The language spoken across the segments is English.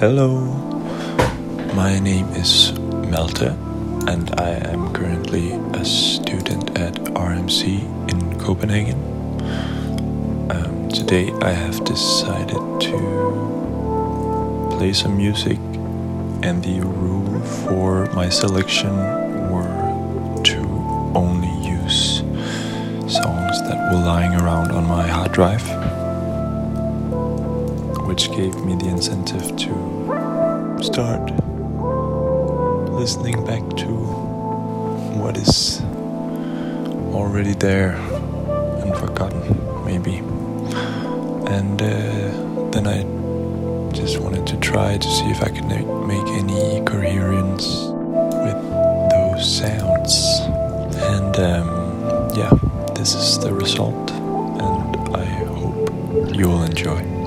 Hello, my name is Malthe, and I am currently a student at RMC in Copenhagen. Um, today I have decided to play some music, and the rule for my selection were to only use songs that were lying around on my hard drive which gave me the incentive to start listening back to what is already there and forgotten, maybe. And uh, then I just wanted to try to see if I could make any coherence with those sounds. And um, yeah, this is the result, and I hope you will enjoy.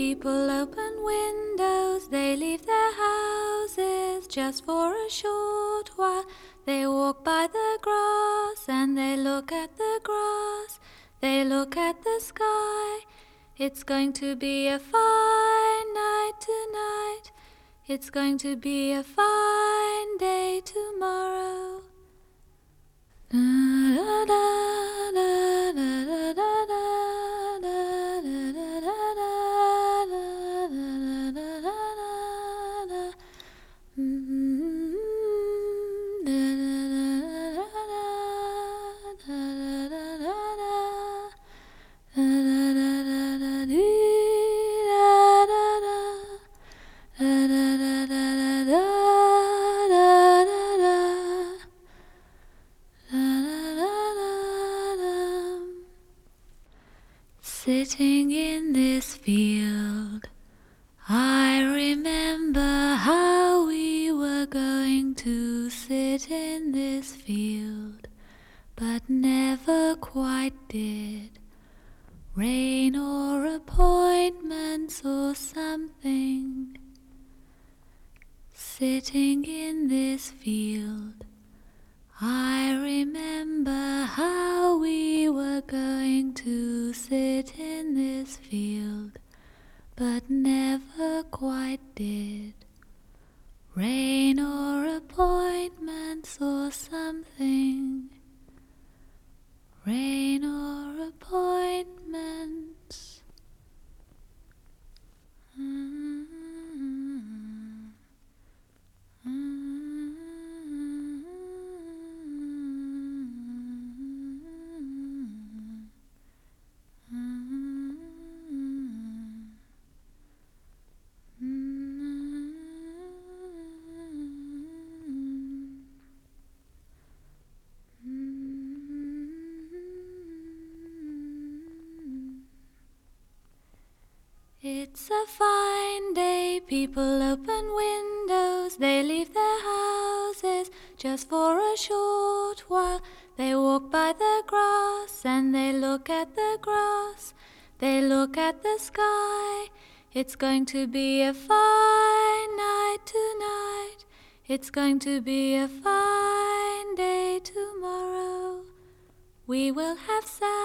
People open windows, they leave their houses just for a short while. They walk by the grass and they look at the grass, they look at the sky. It's going to be a fine night tonight, it's going to be a fine day tomorrow. Da, da, da, field, I remember how we were going to sit in this field, but never quite did. Rain or appointments or something. Sitting in this field, I remember how we were going to sit in this field, but never quite did. Rain or appointments or something. Rain or appointments. Mm-hmm. Just for a short while. They walk by the grass and they look at the grass, they look at the sky. It's going to be a fine night tonight, it's going to be a fine day tomorrow. We will have salad.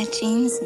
Wear jeans